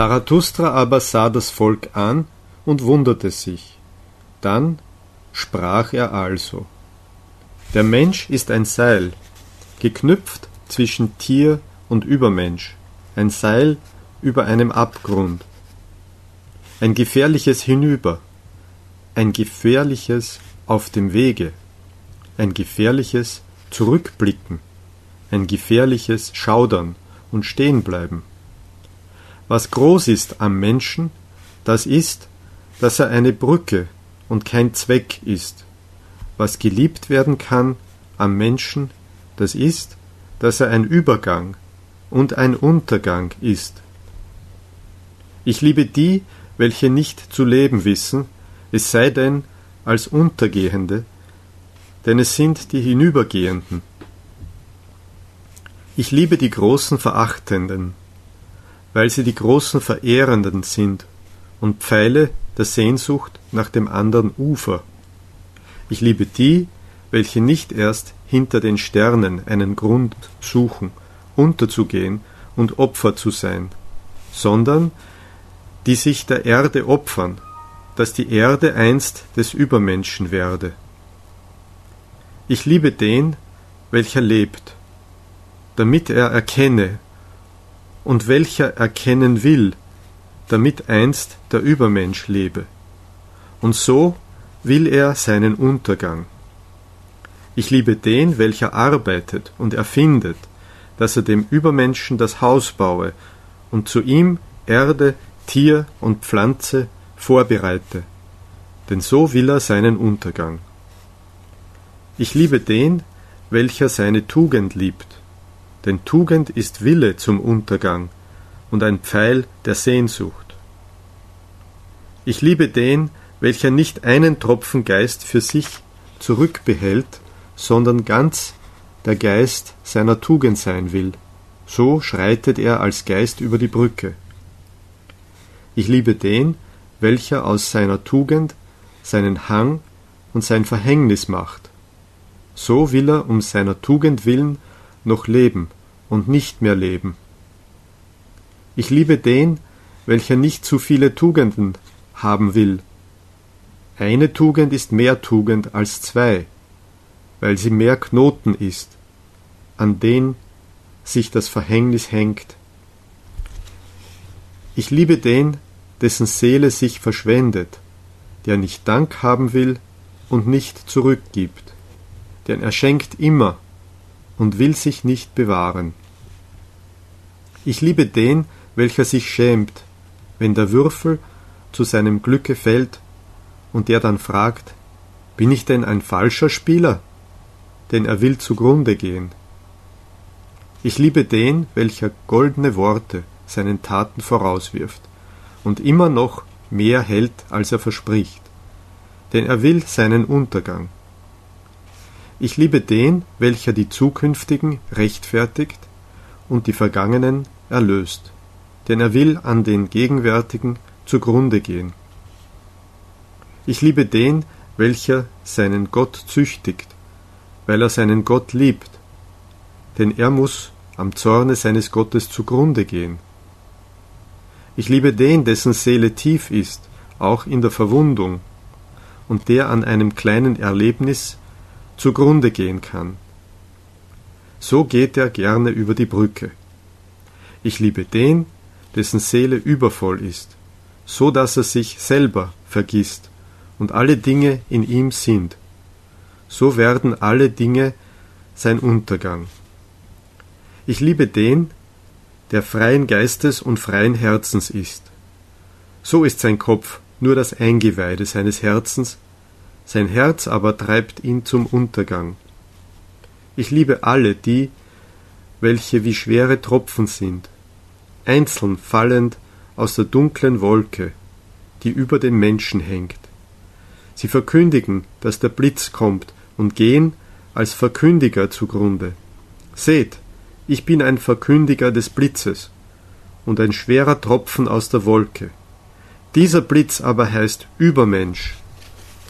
Zarathustra aber sah das Volk an und wunderte sich. Dann sprach er also Der Mensch ist ein Seil, geknüpft zwischen Tier und Übermensch, ein Seil über einem Abgrund, ein gefährliches Hinüber, ein gefährliches auf dem Wege, ein gefährliches Zurückblicken, ein gefährliches Schaudern und Stehenbleiben. Was groß ist am Menschen, das ist, dass er eine Brücke und kein Zweck ist. Was geliebt werden kann am Menschen, das ist, dass er ein Übergang und ein Untergang ist. Ich liebe die, welche nicht zu leben wissen, es sei denn als Untergehende, denn es sind die Hinübergehenden. Ich liebe die großen Verachtenden, weil sie die großen Verehrenden sind und Pfeile der Sehnsucht nach dem anderen Ufer. Ich liebe die, welche nicht erst hinter den Sternen einen Grund suchen, unterzugehen und Opfer zu sein, sondern die sich der Erde opfern, dass die Erde einst des Übermenschen werde. Ich liebe den, welcher lebt, damit er erkenne, und welcher erkennen will, damit einst der Übermensch lebe. Und so will er seinen Untergang. Ich liebe den, welcher arbeitet und erfindet, dass er dem Übermenschen das Haus baue und zu ihm Erde, Tier und Pflanze vorbereite, denn so will er seinen Untergang. Ich liebe den, welcher seine Tugend liebt, denn Tugend ist Wille zum Untergang und ein Pfeil der Sehnsucht. Ich liebe den, welcher nicht einen Tropfen Geist für sich zurückbehält, sondern ganz der Geist seiner Tugend sein will. So schreitet er als Geist über die Brücke. Ich liebe den, welcher aus seiner Tugend seinen Hang und sein Verhängnis macht. So will er um seiner Tugend willen noch leben und nicht mehr leben. Ich liebe den, welcher nicht zu viele Tugenden haben will. Eine Tugend ist mehr Tugend als zwei, weil sie mehr Knoten ist, an den sich das Verhängnis hängt. Ich liebe den, dessen Seele sich verschwendet, der nicht Dank haben will und nicht zurückgibt, denn er schenkt immer und will sich nicht bewahren. Ich liebe den, welcher sich schämt, wenn der Würfel zu seinem Glücke fällt und der dann fragt, bin ich denn ein falscher Spieler? Denn er will zugrunde gehen. Ich liebe den, welcher goldene Worte seinen Taten vorauswirft und immer noch mehr hält, als er verspricht, denn er will seinen Untergang. Ich liebe den, welcher die zukünftigen rechtfertigt und die vergangenen erlöst, denn er will an den gegenwärtigen zugrunde gehen. Ich liebe den, welcher seinen Gott züchtigt, weil er seinen Gott liebt, denn er muss am Zorne seines Gottes zugrunde gehen. Ich liebe den, dessen Seele tief ist, auch in der Verwundung, und der an einem kleinen Erlebnis zugrunde gehen kann. So geht er gerne über die Brücke. Ich liebe den, dessen Seele übervoll ist, so dass er sich selber vergisst und alle Dinge in ihm sind. So werden alle Dinge sein Untergang. Ich liebe den, der freien Geistes und freien Herzens ist. So ist sein Kopf nur das Eingeweide seines Herzens, sein Herz aber treibt ihn zum Untergang. Ich liebe alle die, welche wie schwere Tropfen sind, einzeln fallend aus der dunklen Wolke, die über den Menschen hängt. Sie verkündigen, dass der Blitz kommt und gehen als Verkündiger zugrunde. Seht, ich bin ein Verkündiger des Blitzes und ein schwerer Tropfen aus der Wolke. Dieser Blitz aber heißt Übermensch,